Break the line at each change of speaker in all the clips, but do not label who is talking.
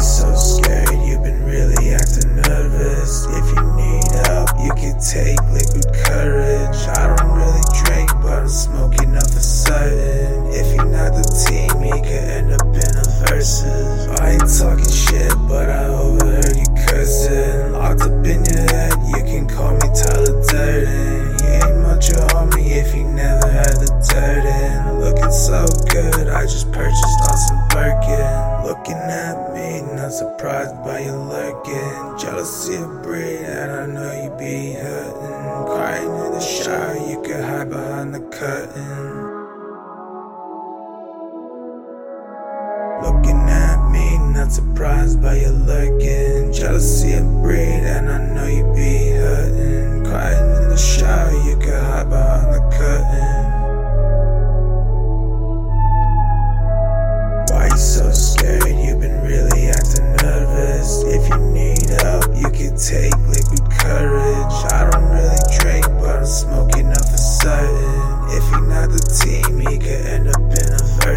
so scared? You've been really acting nervous. If you need help, you can take liquid courage. I don't really drink, but I'm smoking up for certain. If you're not the team, you could end up in a versus. I ain't talking shit, but I overheard you cursing. Locked up in your head, you can call me Tyler Durden. You ain't much a homie if you never had the dirt in. Looking so good, I just purchased surprised by your lookin', Jealousy a breed, and I know you be hurting. Crying in the shower, you can hide behind the curtain. Looking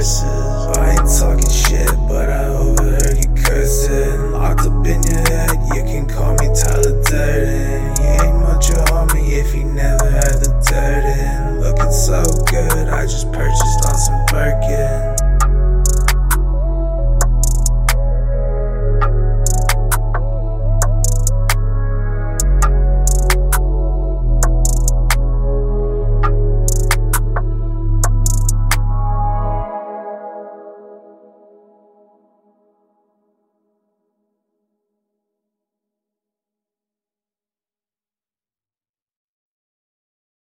verses. I ain't talking shit, but I overheard you cursing. Locked up in your head, you can call me Tyler Durden. You ain't much a homie if you never had the dirt in. Looking so good, I just purchased on some Birkin.